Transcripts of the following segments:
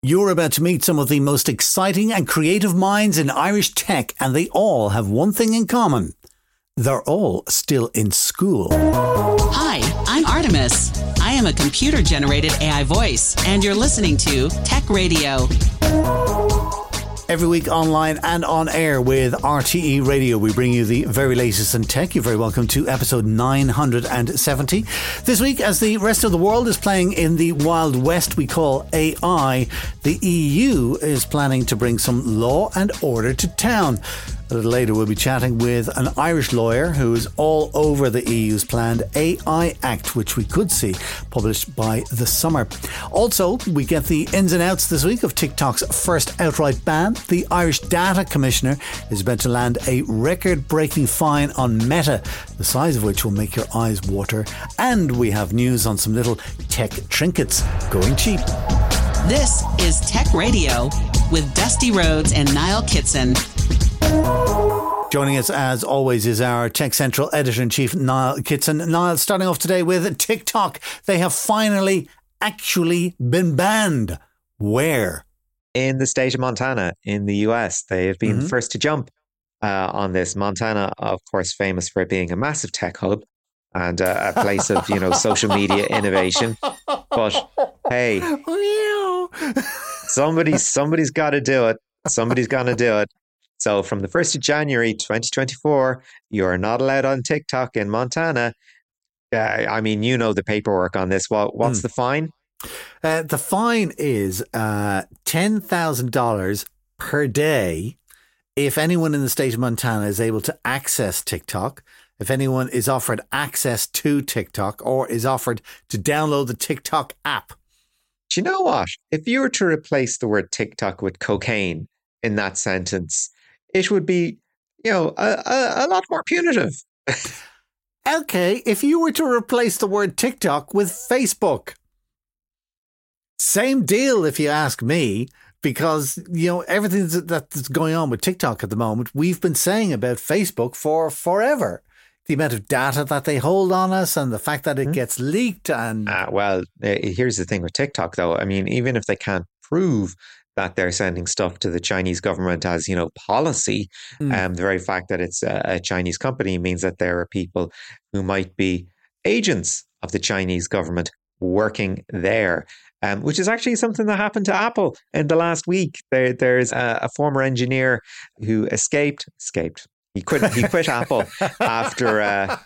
You're about to meet some of the most exciting and creative minds in Irish tech, and they all have one thing in common. They're all still in school. Hi, I'm Artemis. I am a computer generated AI voice, and you're listening to Tech Radio. Every week online and on air with RTE Radio, we bring you the very latest in tech. You're very welcome to episode 970. This week, as the rest of the world is playing in the Wild West we call AI, the EU is planning to bring some law and order to town. A little later, we'll be chatting with an Irish lawyer who is all over the EU's planned AI Act, which we could see published by the summer. Also, we get the ins and outs this week of TikTok's first outright ban. The Irish Data Commissioner is about to land a record breaking fine on Meta, the size of which will make your eyes water. And we have news on some little tech trinkets going cheap. This is Tech Radio with Dusty Rhodes and Niall Kitson. Joining us as always is our Tech Central editor in chief, Niall Kitson. Niall, starting off today with TikTok. They have finally actually been banned. Where? In the state of Montana in the US. They have been mm-hmm. first to jump uh, on this. Montana, of course, famous for being a massive tech hub and uh, a place of, you know, social media innovation. But hey, somebody's somebody's got to do it. Somebody's gonna do it. So from the 1st of January 2024, you are not allowed on TikTok in Montana. Uh, I mean, you know the paperwork on this. What what's mm. the fine? Uh, the fine is uh, ten thousand dollars per day if anyone in the state of Montana is able to access TikTok. If anyone is offered access to TikTok or is offered to download the TikTok app. Do you know what? If you were to replace the word TikTok with cocaine in that sentence, it would be, you know, a, a, a lot more punitive. okay, if you were to replace the word TikTok with Facebook, same deal, if you ask me, because you know everything that's going on with TikTok at the moment, we've been saying about Facebook for forever. The amount of data that they hold on us, and the fact that it hmm. gets leaked, and uh, well, here's the thing with TikTok, though. I mean, even if they can't prove that they're sending stuff to the Chinese government as you know policy. Mm. Um, the very fact that it's a, a, Chinese company means that there are people who might be agents of the Chinese government working there. Um, which is actually something that happened to Apple in the last week. There, there's a, a former engineer who escaped, escaped. He quit. He quit Apple after uh,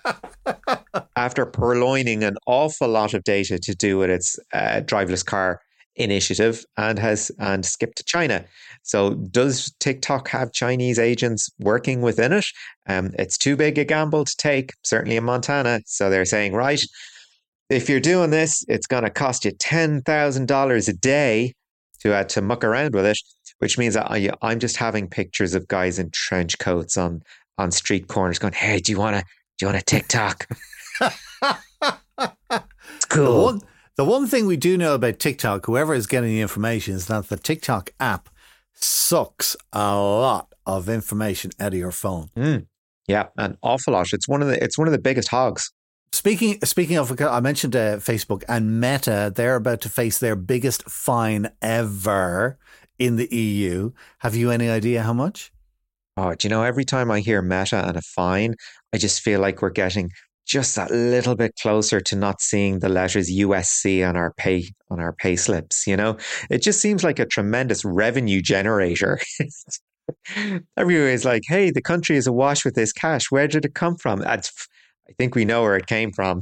after purloining an awful lot of data to do with its uh, driverless car initiative and has and skipped to China. So does TikTok have Chinese agents working within it? Um, it's too big a gamble to take, certainly in Montana. So they're saying, right, if you're doing this, it's going to cost you ten thousand dollars a day to uh, to muck around with it, which means that I, I'm just having pictures of guys in trench coats on on street corners going, "Hey, do you want to do you want a TikTok?" it's cool. The one thing we do know about TikTok, whoever is getting the information, is that the TikTok app sucks a lot of information out of your phone. Mm. Yeah, an awful lot. It's one of the it's one of the biggest hogs. Speaking speaking of, I mentioned uh, Facebook and Meta. They're about to face their biggest fine ever in the EU. Have you any idea how much? Oh, do you know? Every time I hear Meta and a fine, I just feel like we're getting just a little bit closer to not seeing the letters USC on our pay on our pay slips. You know, it just seems like a tremendous revenue generator. Everyone is like, "Hey, the country is awash with this cash. Where did it come from?" I think we know where it came from.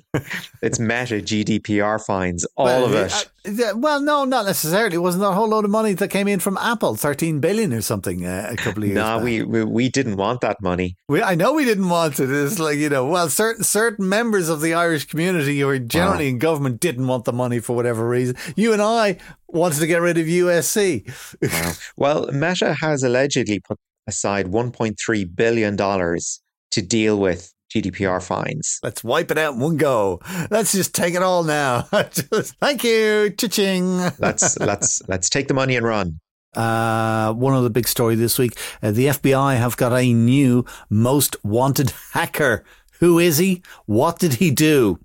it's meta GDPR fines, all well, of it. Uh, well, no, not necessarily. It Wasn't that a whole load of money that came in from Apple, thirteen billion or something, uh, a couple of years? No, we, we, we didn't want that money. We, I know we didn't want it. It's like you know, well, certain certain members of the Irish community who are generally wow. in government didn't want the money for whatever reason. You and I wanted to get rid of USC. wow. Well, Meta has allegedly put aside 1.3 billion dollars to deal with GDPR fines. Let's wipe it out in one go. Let's just take it all now. just, thank you, cha-ching. let's let's let's take the money and run. Uh, one other big story this week: uh, the FBI have got a new most wanted hacker. Who is he? What did he do?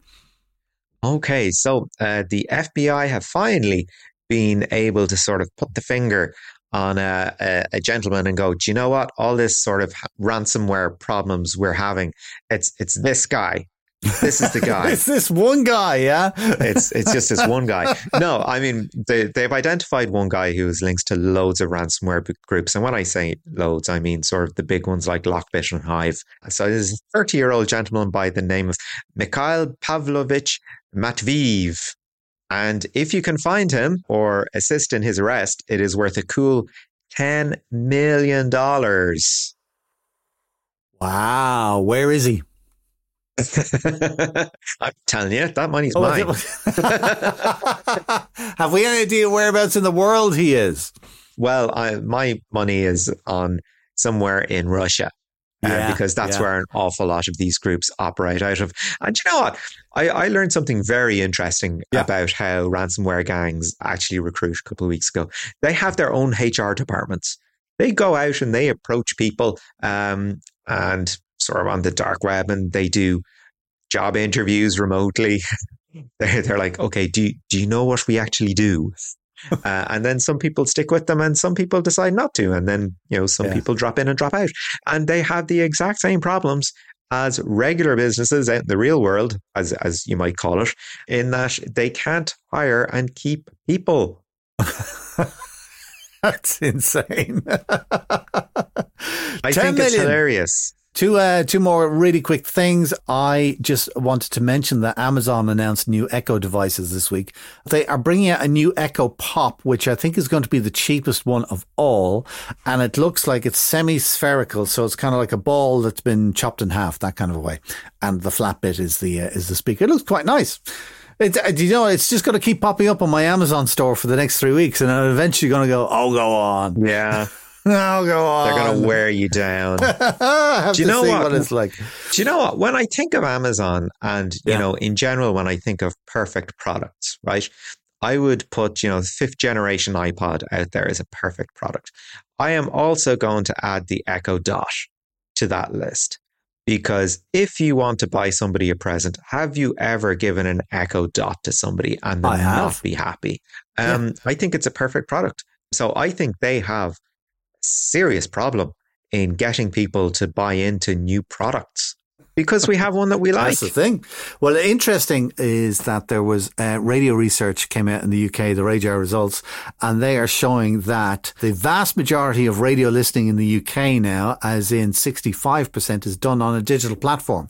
Okay, so uh, the FBI have finally been able to sort of put the finger on a, a, a, gentleman and go, do you know what? All this sort of ransomware problems we're having, it's it's this guy. This is the guy. it's this one guy, yeah. it's it's just this one guy. No, I mean they they've identified one guy who has links to loads of ransomware groups, and when I say loads, I mean sort of the big ones like Lockbit and Hive. So this is a thirty year old gentleman by the name of Mikhail Pavlovich Matveev. And if you can find him or assist in his arrest, it is worth a cool $10 million. Wow. Where is he? I'm telling you, that money's oh, mine. Have we any idea whereabouts in the world he is? Well, I, my money is on somewhere in Russia. Uh, yeah, because that's yeah. where an awful lot of these groups operate out of. And you know what? I, I learned something very interesting yeah. about how ransomware gangs actually recruit a couple of weeks ago. They have their own HR departments. They go out and they approach people um, and sort of on the dark web and they do job interviews remotely. they're, they're like, okay, do you, do you know what we actually do? uh, and then some people stick with them and some people decide not to. And then, you know, some yeah. people drop in and drop out. And they have the exact same problems as regular businesses out in the real world, as, as you might call it, in that they can't hire and keep people. That's insane. I think million. it's hilarious. Two, uh, two more really quick things. I just wanted to mention that Amazon announced new Echo devices this week. They are bringing out a new Echo Pop, which I think is going to be the cheapest one of all. And it looks like it's semi spherical. So it's kind of like a ball that's been chopped in half, that kind of a way. And the flat bit is the, uh, is the speaker. It looks quite nice. It, uh, you know, it's just going to keep popping up on my Amazon store for the next three weeks. And I'm eventually going to go, oh, go on. Yeah. No, go on. They're going to wear you down. Do you know what? what? it's like? Do you know what? When I think of Amazon and, you yeah. know, in general, when I think of perfect products, right? I would put, you know, fifth generation iPod out there as a perfect product. I am also going to add the Echo Dot to that list because if you want to buy somebody a present, have you ever given an Echo Dot to somebody and them not be happy? Um, yeah. I think it's a perfect product. So I think they have serious problem in getting people to buy into new products because we have one that we like. That's the thing. Well, interesting is that there was uh, radio research came out in the UK, the RAJAR results, and they are showing that the vast majority of radio listening in the UK now, as in 65%, is done on a digital platform.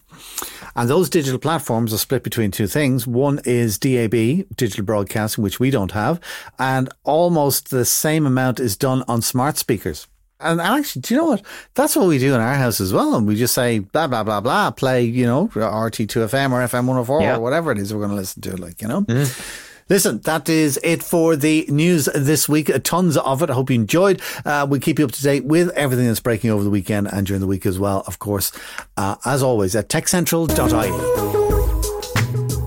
And those digital platforms are split between two things. One is DAB, digital broadcasting, which we don't have, and almost the same amount is done on smart speakers. And actually, do you know what? That's what we do in our house as well. And we just say, blah, blah, blah, blah, play, you know, RT2FM or FM 104 yeah. or whatever it is we're going to listen to, like, you know? Mm. Listen, that is it for the news this week. Tons of it. I hope you enjoyed. Uh, we'll keep you up to date with everything that's breaking over the weekend and during the week as well, of course, uh, as always, at techcentral.ie.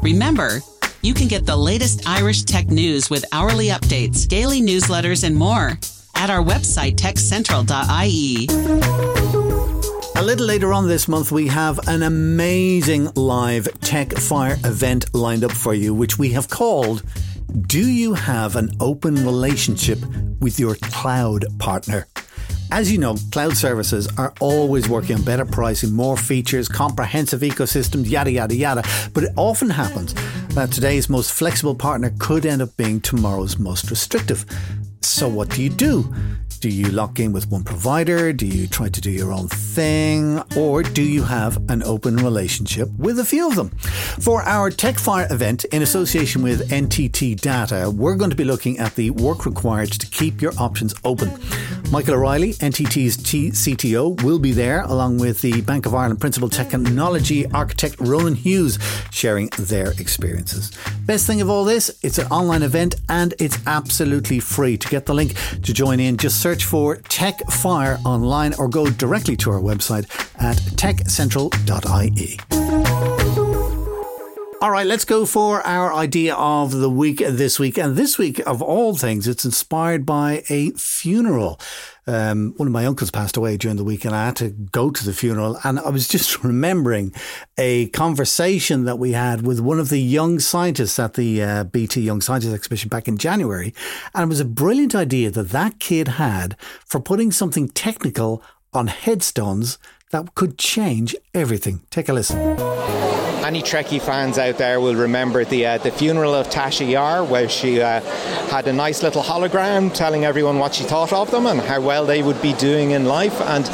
Remember, you can get the latest Irish tech news with hourly updates, daily newsletters, and more at our website, techcentral.ie. A little later on this month, we have an amazing live Tech Fire event lined up for you, which we have called Do You Have an Open Relationship with Your Cloud Partner? As you know, cloud services are always working on better pricing, more features, comprehensive ecosystems, yada, yada, yada. But it often happens that today's most flexible partner could end up being tomorrow's most restrictive. So, what do you do? Do you lock in with one provider? Do you try to do your own thing? Or do you have an open relationship with a few of them? For our TechFire event in association with NTT Data, we're going to be looking at the work required to keep your options open. Michael O'Reilly, NTT's CTO, will be there along with the Bank of Ireland Principal Technology Architect Ronan Hughes sharing their experiences. Best thing of all this, it's an online event and it's absolutely free. To get the link to join in, just search search for Tech Fire online or go directly to our website at techcentral.ie. All right, let's go for our idea of the week this week. And this week, of all things, it's inspired by a funeral. Um, one of my uncles passed away during the week, and I had to go to the funeral. And I was just remembering a conversation that we had with one of the young scientists at the uh, BT Young Scientists exhibition back in January. And it was a brilliant idea that that kid had for putting something technical on headstones that could change everything. Take a listen any Trekkie fans out there will remember the uh, the funeral of Tasha Yar, where she uh, had a nice little hologram telling everyone what she thought of them and how well they would be doing in life. And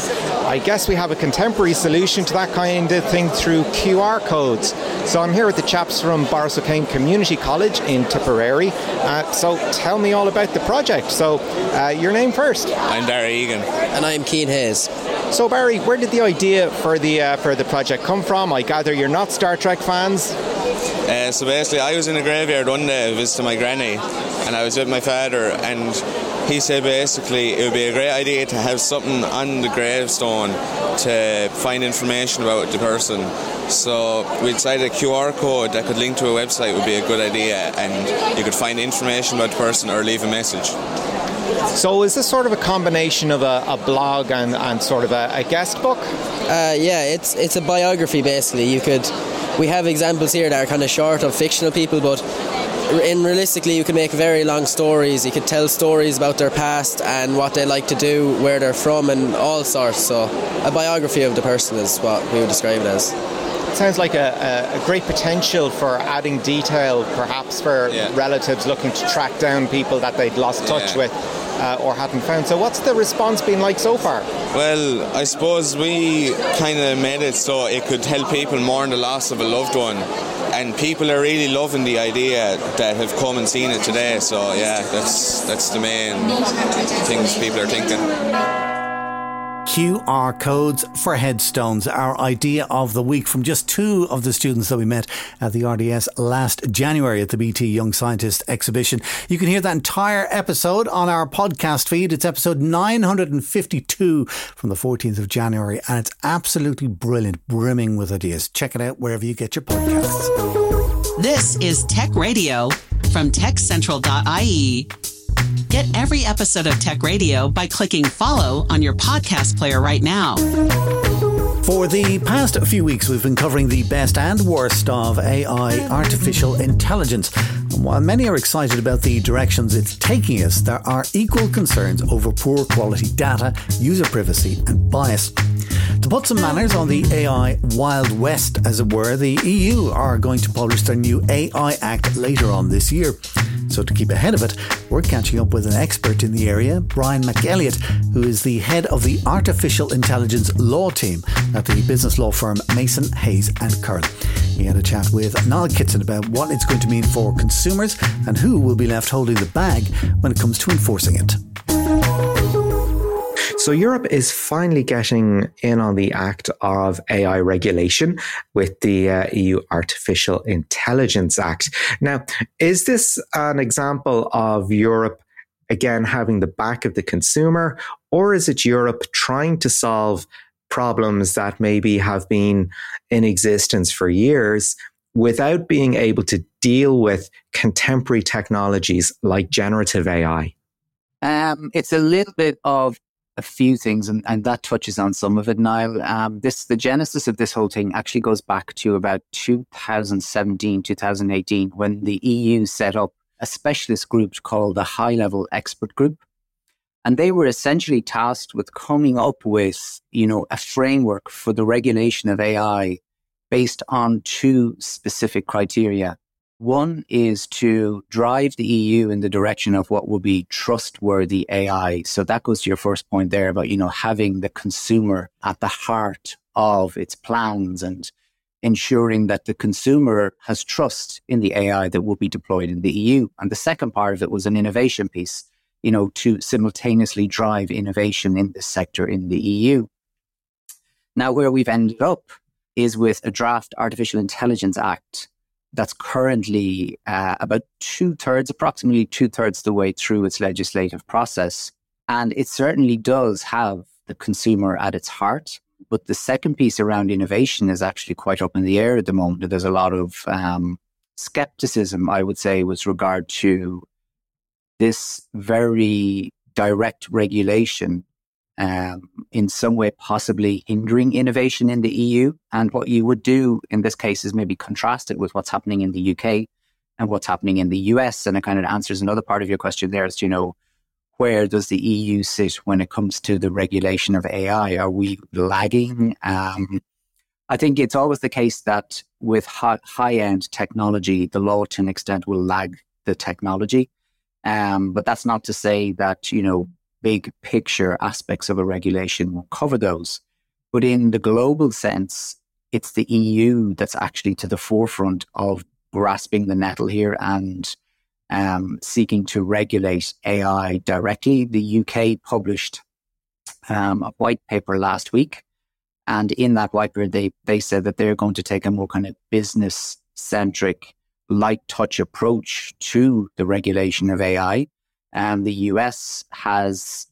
I guess we have a contemporary solution to that kind of thing through QR codes. So I'm here with the chaps from Borris Community College in Tipperary. Uh, so tell me all about the project. So uh, your name first. I'm Barry Egan. And I'm Keen Hayes. So Barry, where did the idea for the uh, for the project come from? I gather you're not Star Trek fans. Uh, so basically, I was in a graveyard one day visiting my granny, and I was with my father, and he said basically it would be a great idea to have something on the gravestone to find information about the person. So we decided a QR code that could link to a website would be a good idea, and you could find information about the person or leave a message. So is this sort of a combination of a, a blog and, and sort of a, a guest book? Uh, yeah, it's it's a biography basically. You could we have examples here that are kind of short of fictional people, but in realistically you can make very long stories you could tell stories about their past and what they like to do where they're from and all sorts so a biography of the person is what we would describe it as sounds like a, a, great potential for adding detail perhaps for yeah. relatives looking to track down people that they'd lost touch yeah. with uh, or hadn't found. So, what's the response been like so far? Well, I suppose we kind of made it so it could help people mourn the loss of a loved one. And people are really loving the idea that have come and seen it today. So yeah, that's that's the main things people are thinking. QR codes for headstones, our idea of the week from just two of the students that we met at the RDS last January at the BT Young Scientist exhibition. You can hear that entire episode on our podcast feed. It's episode 952 from the 14th of January, and it's absolutely brilliant, brimming with ideas. Check it out wherever you get your podcasts. This is Tech Radio from TechCentral.ie. Get every episode of Tech Radio by clicking follow on your podcast player right now. For the past few weeks, we've been covering the best and worst of AI, artificial intelligence. While many are excited about the directions it's taking us, there are equal concerns over poor quality data, user privacy, and bias. To put some manners on the AI Wild West, as it were, the EU are going to publish their new AI Act later on this year. So, to keep ahead of it, we're catching up with an expert in the area, Brian McElligott, who is the head of the Artificial Intelligence Law Team at the business law firm Mason, Hayes and Curran. He had a chat with Niall Kitson about what it's going to mean for consumers and who will be left holding the bag when it comes to enforcing it. So Europe is finally getting in on the act of AI regulation with the uh, EU Artificial Intelligence Act. Now, is this an example of Europe again having the back of the consumer, or is it Europe trying to solve problems that maybe have been in existence for years without being able to deal with contemporary technologies like generative AI? Um, it's a little bit of a few things, and, and that touches on some of it, now. Um, this the genesis of this whole thing actually goes back to about 2017, 2018, when the EU set up a specialist group called the High Level Expert Group, and they were essentially tasked with coming up with, you know, a framework for the regulation of AI based on two specific criteria. One is to drive the EU in the direction of what will be trustworthy AI. So that goes to your first point there about, you know, having the consumer at the heart of its plans and ensuring that the consumer has trust in the AI that will be deployed in the EU. And the second part of it was an innovation piece, you know, to simultaneously drive innovation in this sector in the EU. Now, where we've ended up is with a draft Artificial Intelligence Act that's currently uh, about two thirds, approximately two thirds the way through its legislative process. And it certainly does have the consumer at its heart. but the second piece around innovation is actually quite up in the air at the moment. There's a lot of um, skepticism, I would say, with regard to this very direct regulation um, in some way possibly hindering innovation in the EU. And what you would do in this case is maybe contrast it with what's happening in the UK and what's happening in the US. And it kind of answers another part of your question there to, you know, where does the EU sit when it comes to the regulation of AI? Are we lagging? Um, I think it's always the case that with high end technology, the law to an extent will lag the technology. Um, but that's not to say that, you know, big picture aspects of a regulation will cover those. But in the global sense, it's the EU that's actually to the forefront of grasping the nettle here and um, seeking to regulate AI directly. The UK published um, a white paper last week. And in that white paper, they, they said that they're going to take a more kind of business centric, light touch approach to the regulation of AI. And the US has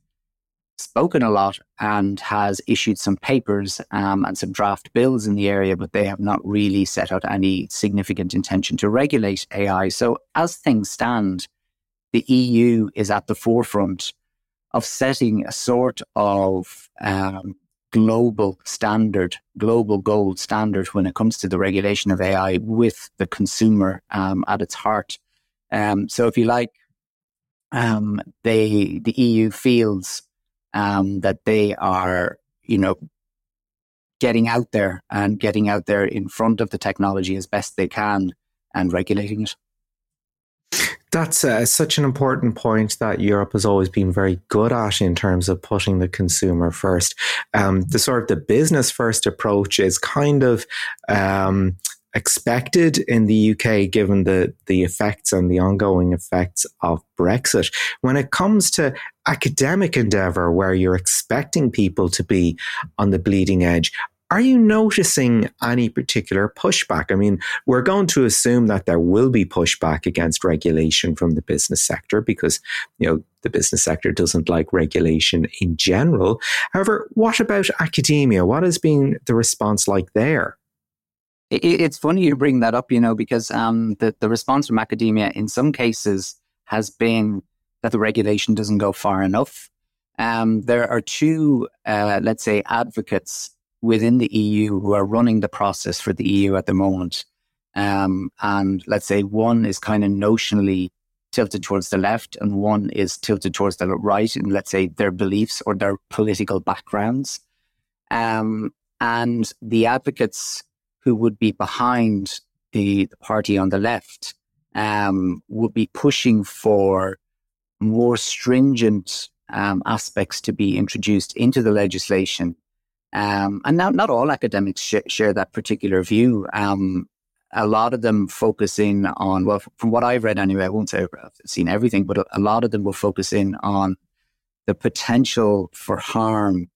spoken a lot and has issued some papers um, and some draft bills in the area, but they have not really set out any significant intention to regulate AI. So, as things stand, the EU is at the forefront of setting a sort of um, global standard, global gold standard when it comes to the regulation of AI with the consumer um, at its heart. Um, so, if you like, um, they the EU feels um, that they are, you know, getting out there and getting out there in front of the technology as best they can and regulating it. That's uh, such an important point that Europe has always been very good at in terms of putting the consumer first. Um, the sort of the business first approach is kind of um, expected in the UK, given the, the effects and the ongoing effects of Brexit. When it comes to academic endeavor, where you're expecting people to be on the bleeding edge, are you noticing any particular pushback? I mean, we're going to assume that there will be pushback against regulation from the business sector because, you know, the business sector doesn't like regulation in general. However, what about academia? What has been the response like there? It, it's funny you bring that up, you know, because um, the, the response from academia in some cases has been that the regulation doesn't go far enough. Um, there are two, uh, let's say, advocates within the EU who are running the process for the EU at the moment. Um, and let's say one is kind of notionally tilted towards the left and one is tilted towards the right in, let's say, their beliefs or their political backgrounds. Um, and the advocates who would be behind the, the party on the left um, would be pushing for more stringent um, aspects to be introduced into the legislation. Um, and not, not all academics sh- share that particular view. Um, a lot of them focus in on, well, from what I've read anyway, I won't say I've seen everything, but a, a lot of them will focus in on the potential for harm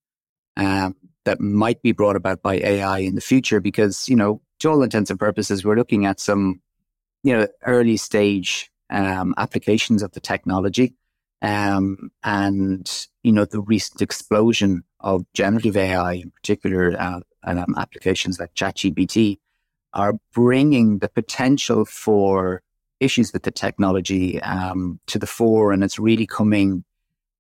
um, that might be brought about by AI in the future because, you know, to all intents and purposes, we're looking at some, you know, early stage um, applications of the technology. Um, and, you know, the recent explosion of generative AI in particular, uh, and um, applications like ChatGPT are bringing the potential for issues with the technology um, to the fore. And it's really coming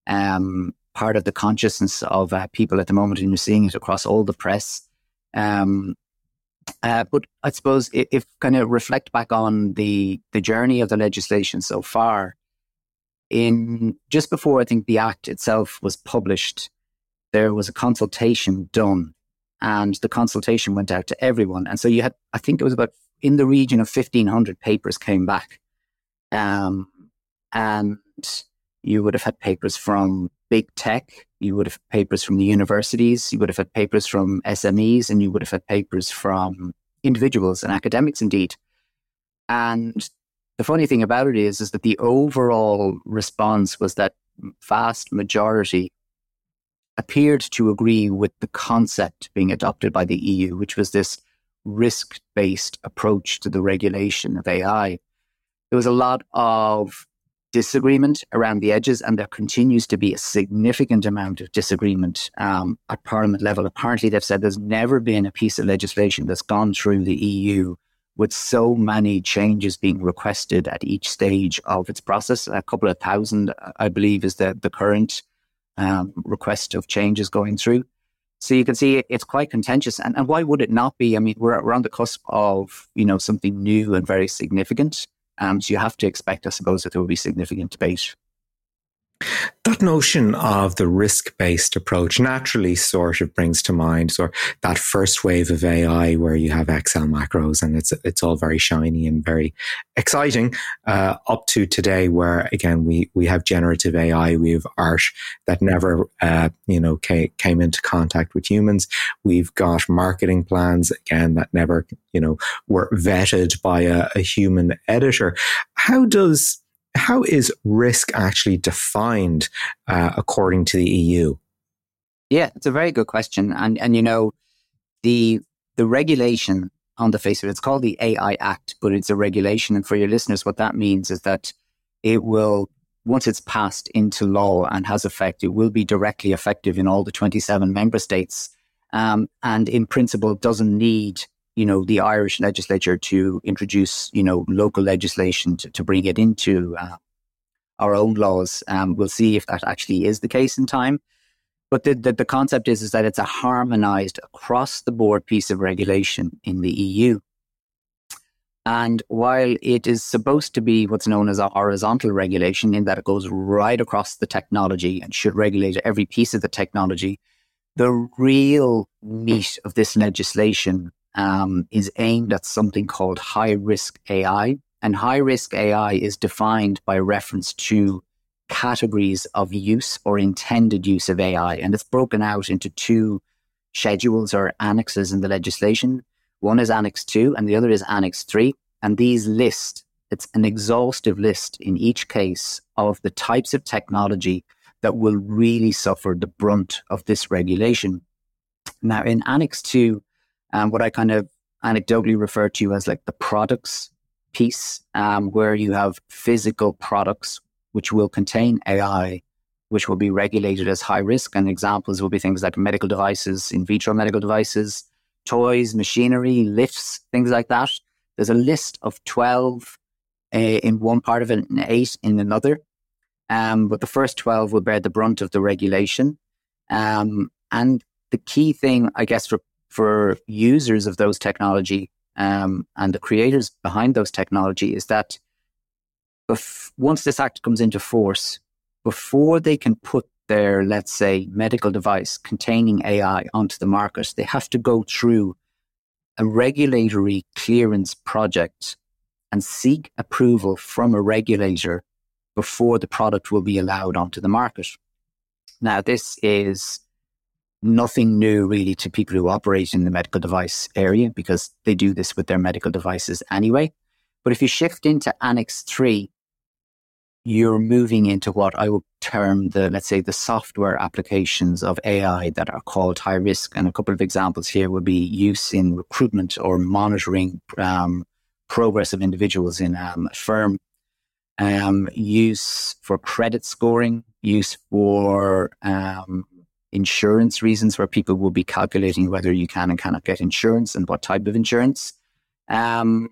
um, part of the consciousness of uh, people at the moment, and you're seeing it across all the press. Um, uh, but I suppose if, if kind of reflect back on the the journey of the legislation so far, in just before I think the act itself was published, there was a consultation done, and the consultation went out to everyone. And so you had, I think it was about in the region of fifteen hundred papers came back, um, and you would have had papers from big tech, you would have papers from the universities, you would have had papers from SMEs, and you would have had papers from individuals and academics indeed. And the funny thing about it is, is that the overall response was that vast majority appeared to agree with the concept being adopted by the EU, which was this risk based approach to the regulation of AI. There was a lot of disagreement around the edges, and there continues to be a significant amount of disagreement um, at Parliament level. Apparently, they've said there's never been a piece of legislation that's gone through the EU with so many changes being requested at each stage of its process. A couple of thousand, I believe, is the, the current um, request of changes going through. So you can see it's quite contentious. And, and why would it not be? I mean, we're, we're on the cusp of, you know, something new and very significant. Um, so you have to expect, I suppose, that there will be significant debate. That notion of the risk based approach naturally sort of brings to mind sort of that first wave of AI where you have Excel macros and it's it's all very shiny and very exciting, uh, up to today where again we we have generative AI, we have art that never uh, you know came, into contact with humans. We've got marketing plans again that never you know were vetted by a, a human editor. How does how is risk actually defined uh, according to the EU? Yeah, it's a very good question, and and you know, the the regulation on the face of it, it's called the AI Act, but it's a regulation, and for your listeners, what that means is that it will once it's passed into law and has effect, it will be directly effective in all the 27 member states. Um, and in principle, doesn't need you know, the Irish legislature to introduce, you know, local legislation to, to bring it into uh, our own laws. Um, we'll see if that actually is the case in time. But the, the, the concept is, is that it's a harmonized across the board piece of regulation in the EU. And while it is supposed to be what's known as a horizontal regulation, in that it goes right across the technology and should regulate every piece of the technology, the real meat of this legislation um, is aimed at something called high risk AI. And high risk AI is defined by reference to categories of use or intended use of AI. And it's broken out into two schedules or annexes in the legislation. One is Annex 2 and the other is Annex 3. And these list, it's an exhaustive list in each case of the types of technology that will really suffer the brunt of this regulation. Now, in Annex 2, um, what I kind of anecdotally refer to as like the products piece, um, where you have physical products which will contain AI, which will be regulated as high risk. And examples will be things like medical devices, in vitro medical devices, toys, machinery, lifts, things like that. There's a list of 12 uh, in one part of it and eight in another. Um, but the first 12 will bear the brunt of the regulation. Um, and the key thing, I guess, for for users of those technology um, and the creators behind those technology is that bef- once this act comes into force, before they can put their, let's say, medical device containing AI onto the market, they have to go through a regulatory clearance project and seek approval from a regulator before the product will be allowed onto the market. Now, this is nothing new really to people who operate in the medical device area because they do this with their medical devices anyway. But if you shift into Annex 3, you're moving into what I would term the, let's say, the software applications of AI that are called high risk. And a couple of examples here would be use in recruitment or monitoring um, progress of individuals in um, a firm, um, use for credit scoring, use for um, insurance reasons where people will be calculating whether you can and cannot get insurance and what type of insurance. Um,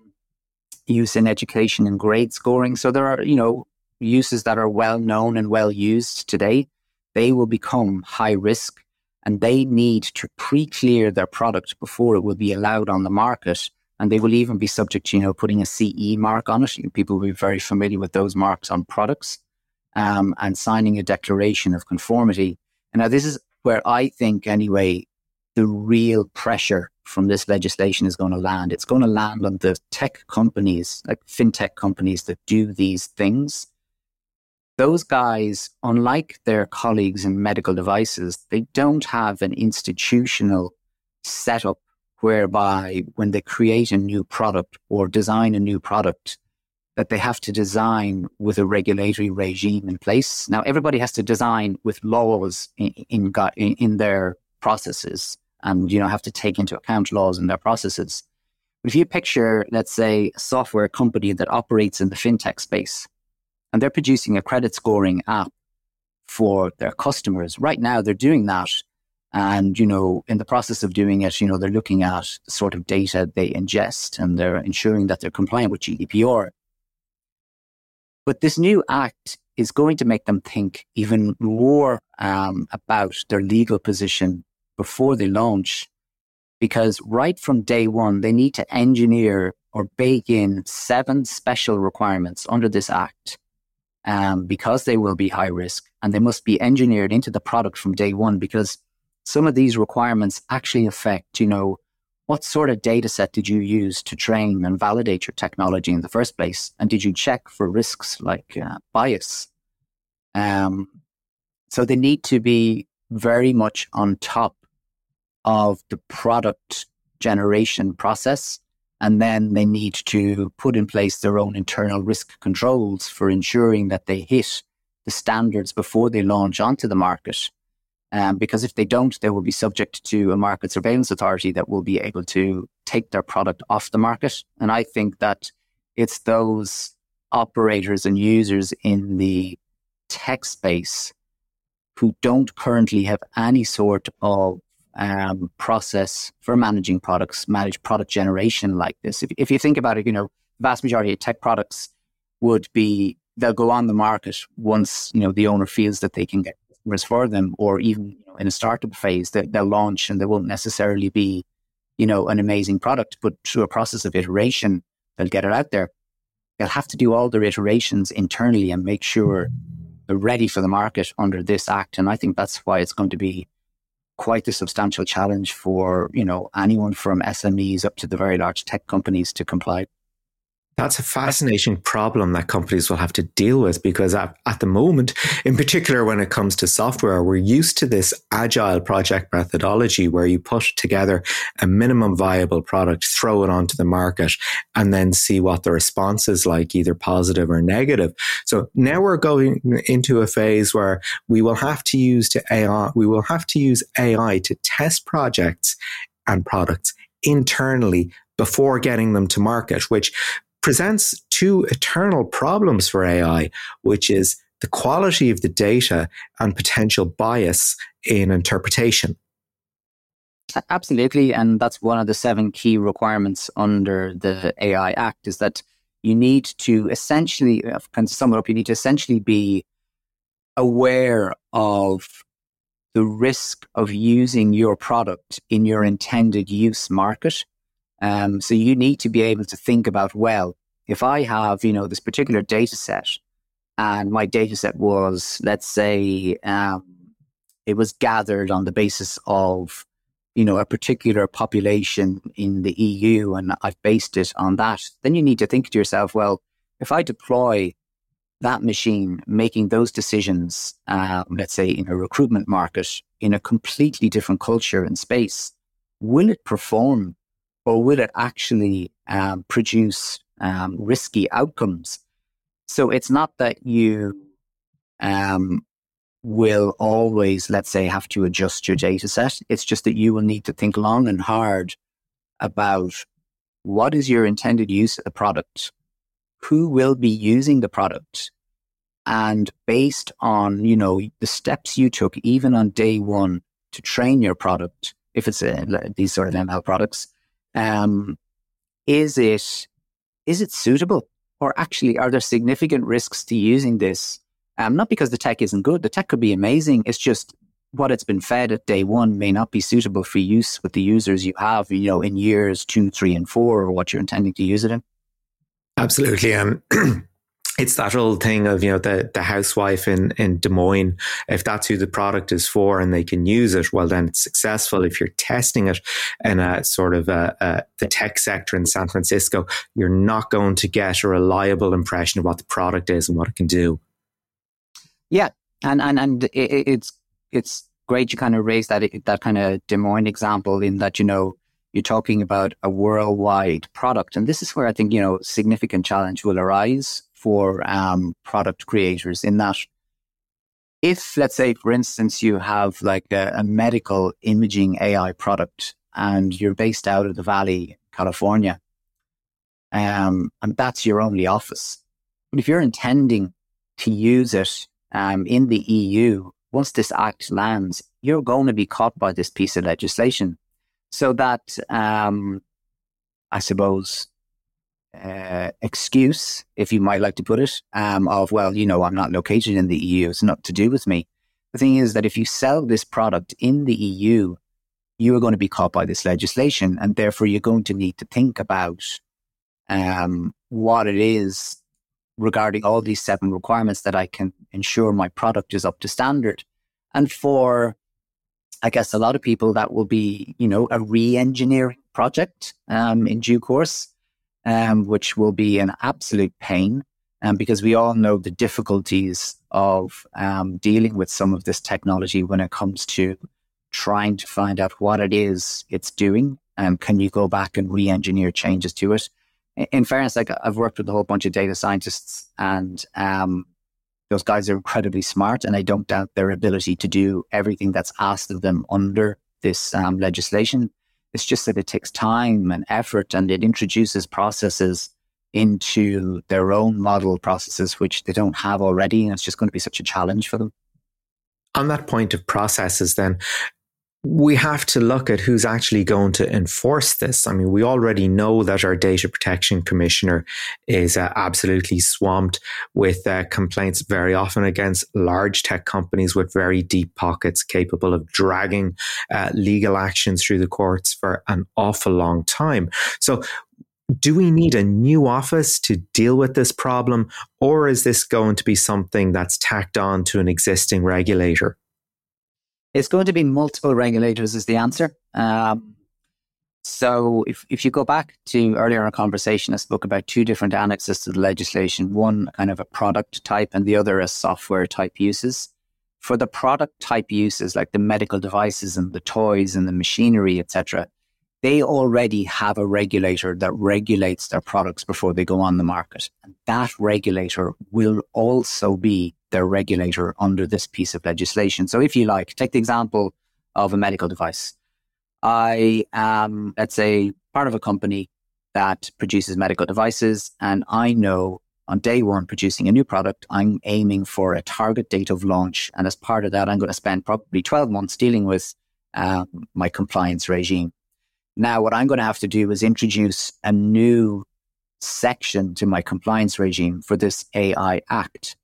use in education and grade scoring. So there are, you know, uses that are well known and well used today. They will become high risk and they need to pre-clear their product before it will be allowed on the market. And they will even be subject to, you know, putting a CE mark on it. People will be very familiar with those marks on products um, and signing a declaration of conformity. And now this is where I think, anyway, the real pressure from this legislation is going to land. It's going to land on the tech companies, like fintech companies that do these things. Those guys, unlike their colleagues in medical devices, they don't have an institutional setup whereby when they create a new product or design a new product, that they have to design with a regulatory regime in place. Now, everybody has to design with laws in, in, in their processes and, you know, have to take into account laws in their processes. But if you picture, let's say, a software company that operates in the fintech space, and they're producing a credit scoring app for their customers. Right now, they're doing that. And, you know, in the process of doing it, you know, they're looking at the sort of data they ingest and they're ensuring that they're compliant with GDPR. But this new act is going to make them think even more um, about their legal position before they launch. Because right from day one, they need to engineer or bake in seven special requirements under this act um, because they will be high risk and they must be engineered into the product from day one because some of these requirements actually affect, you know, what sort of data set did you use to train and validate your technology in the first place? And did you check for risks like uh, bias? Um, so they need to be very much on top of the product generation process and then they need to put in place their own internal risk controls for ensuring that they hit the standards before they launch onto the market. Um, because if they don't, they will be subject to a market surveillance authority that will be able to take their product off the market. And I think that it's those operators and users in the tech space who don't currently have any sort of um, process for managing products, manage product generation like this. If, if you think about it, you know, vast majority of tech products would be they'll go on the market once you know the owner feels that they can get customers for them, or even you know, in a startup phase, they, they'll launch and they won't necessarily be, you know, an amazing product, but through a process of iteration, they'll get it out there. They'll have to do all their iterations internally and make sure they're ready for the market under this act. And I think that's why it's going to be quite a substantial challenge for, you know, anyone from SMEs up to the very large tech companies to comply. That's a fascinating problem that companies will have to deal with because at, at, the moment, in particular when it comes to software, we're used to this agile project methodology where you put together a minimum viable product, throw it onto the market, and then see what the response is like, either positive or negative. So now we're going into a phase where we will have to use to AI, we will have to use AI to test projects and products internally before getting them to market, which presents two eternal problems for AI, which is the quality of the data and potential bias in interpretation. Absolutely. And that's one of the seven key requirements under the AI Act is that you need to essentially, kind of sum it up, you need to essentially be aware of the risk of using your product in your intended use market um, so you need to be able to think about, well, if I have, you know, this particular data set and my data set was, let's say, um, it was gathered on the basis of, you know, a particular population in the EU and I've based it on that, then you need to think to yourself, well, if I deploy that machine making those decisions, um, let's say in a recruitment market in a completely different culture and space, will it perform or will it actually um, produce um, risky outcomes? So it's not that you um, will always, let's say, have to adjust your data set. It's just that you will need to think long and hard about what is your intended use of the product, who will be using the product, and based on you know the steps you took even on day one to train your product, if it's a, these sort of ML products, um, is it is it suitable, or actually are there significant risks to using this? Um, not because the tech isn't good. The tech could be amazing. It's just what it's been fed at day one may not be suitable for use with the users you have, you know, in years two, three, and four, or what you're intending to use it in. Absolutely. Um, it's that old thing of you know the the housewife in in Des Moines. If that's who the product is for and they can use it, well then it's successful. If you're testing it in a sort of a, a, the tech sector in San Francisco, you're not going to get a reliable impression of what the product is and what it can do. Yeah, and and and it, it's it's great you kind of raise that that kind of Des Moines example in that you know you're talking about a worldwide product, and this is where I think you know significant challenge will arise for um, product creators in that if let's say for instance you have like a, a, medical imaging ai product and you're based out of the valley california um, and that's your only office but if you're intending to use it um, in the EU, once this act lands, you're going to be caught by this piece of legislation. So that, um, I suppose, uh, excuse, if you might like to put it, um, of, well, you know, I'm not located in the EU, it's not to do with me. The thing is that if you sell this product in the EU, you are going to be caught by this legislation, and therefore you're going to need to think about um, what it is regarding all these seven requirements that I can ensure my product is up to standard. And for, I guess, a lot of people, that will be, you know, a re-engineering project um, in due course, um, which will be an absolute pain. Um, because we all know the difficulties of um, dealing with some of this technology when it comes to trying to find out what it is it's doing. Um, can you go back and re-engineer changes to it? In fairness, like I've worked with a whole bunch of data scientists, and um, those guys are incredibly smart, and I don't doubt their ability to do everything that's asked of them under this um, legislation. It's just that it takes time and effort, and it introduces processes into their own model processes which they don't have already, and it's just going to be such a challenge for them. On that point of processes, then, we have to look at who's actually going to enforce this. I mean, we already know that our data protection commissioner is uh, absolutely swamped with uh, complaints very often against large tech companies with very deep pockets capable of dragging uh, legal actions through the courts for an awful long time. So do we need a new office to deal with this problem, or is this going to be something that's tacked on to an existing regulator? It's going to be multiple regulators, is the answer. Um, so, if, if you go back to earlier in our conversation, I spoke about two different annexes to the legislation one kind of a product type, and the other a software type uses. For the product type uses, like the medical devices and the toys and the machinery, etc., they already have a regulator that regulates their products before they go on the market. And that regulator will also be their regulator under this piece of legislation. So if you like, take the example of a medical device. I am, let's say, part of a company that produces medical devices, and I know on day one producing a new product, I'm aiming for a target date of launch. And as part of that, I'm going to spend probably 12 months dealing with um, my compliance regime. Now, what I'm going to have to do is introduce a new section to my compliance regime for this AI Act.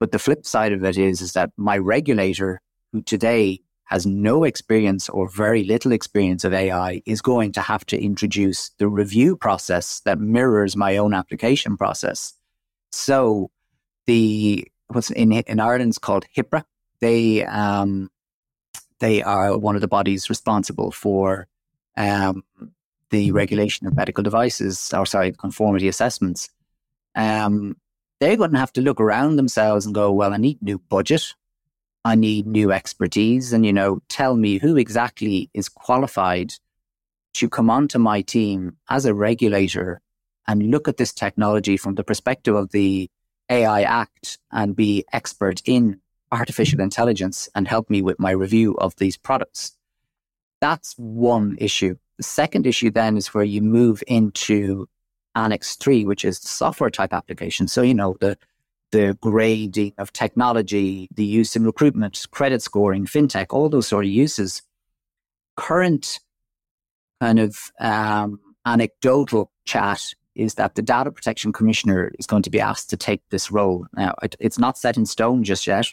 But the flip side of it is, is that my regulator, who today has no experience or very little experience of AI, is going to have to introduce the review process that mirrors my own application process. So the what's in in Ireland is called HPRA. They um, they are one of the bodies responsible for um, the regulation of medical devices, or sorry, conformity assessments, um, they're going to have to look around themselves and go, well, I need new budget. I need new expertise. And, you know, tell me who exactly is qualified to come onto my team as a regulator and look at this technology from the perspective of the AI Act and be expert in artificial intelligence and help me with my review of these products. That's one issue. The second issue then is where you move into Annex 3, which is software type application. So, you know, the the grading of technology, the use in recruitment, credit scoring, fintech, all those sort of uses. Current kind of um, anecdotal chat is that the data protection commissioner is going to be asked to take this role. Now, it, it's not set in stone just yet,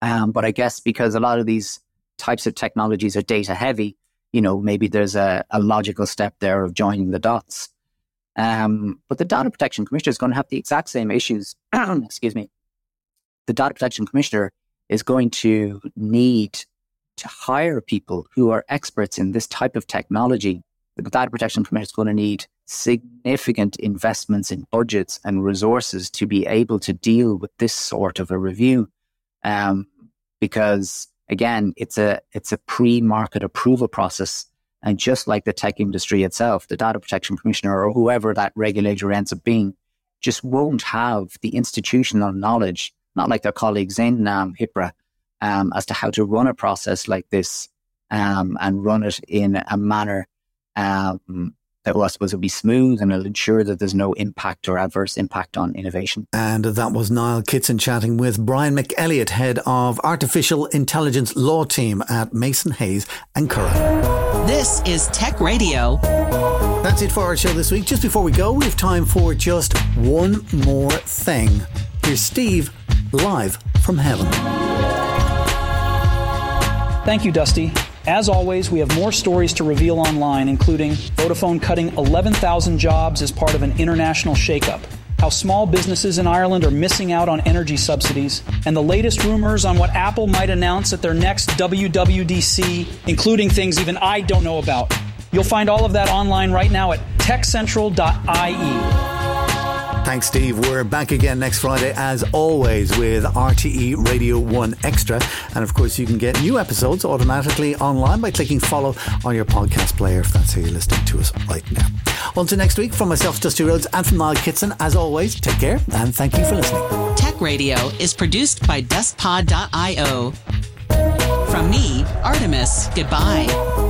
um, but I guess because a lot of these types of technologies are data heavy, you know, maybe there's a, a logical step there of joining the dots. Um, but the data protection commissioner is going to have the exact same issues. Excuse me. The data protection commissioner is going to need to hire people who are experts in this type of technology. The data protection commissioner is going to need significant investments in budgets and resources to be able to deal with this sort of a review. Um, because again, it's a it's a pre-market approval process. And just like the tech industry itself, the data protection commissioner or whoever that regulator ends up being just won't have the institutional knowledge, not like their colleagues in um, HPRA, um, as to how to run a process like this um, and run it in a manner um, well, I suppose it'll be smooth and it'll ensure that there's no impact or adverse impact on innovation. And that was Niall Kitson chatting with Brian McElligott, head of artificial intelligence law team at Mason Hayes and Curran. This is Tech Radio. That's it for our show this week. Just before we go, we have time for just one more thing. Here's Steve live from heaven. Thank you, Dusty. As always, we have more stories to reveal online, including Vodafone cutting 11,000 jobs as part of an international shakeup, how small businesses in Ireland are missing out on energy subsidies, and the latest rumors on what Apple might announce at their next WWDC, including things even I don't know about. You'll find all of that online right now at techcentral.ie. Thanks, Steve. We're back again next Friday, as always, with RTE Radio 1 Extra. And of course, you can get new episodes automatically online by clicking follow on your podcast player if that's how you're listening to us right now. Until next week, from myself, Dusty Rhodes, and from Niall Kitson, as always, take care and thank you for listening. Tech Radio is produced by dustpod.io. From me, Artemis, goodbye.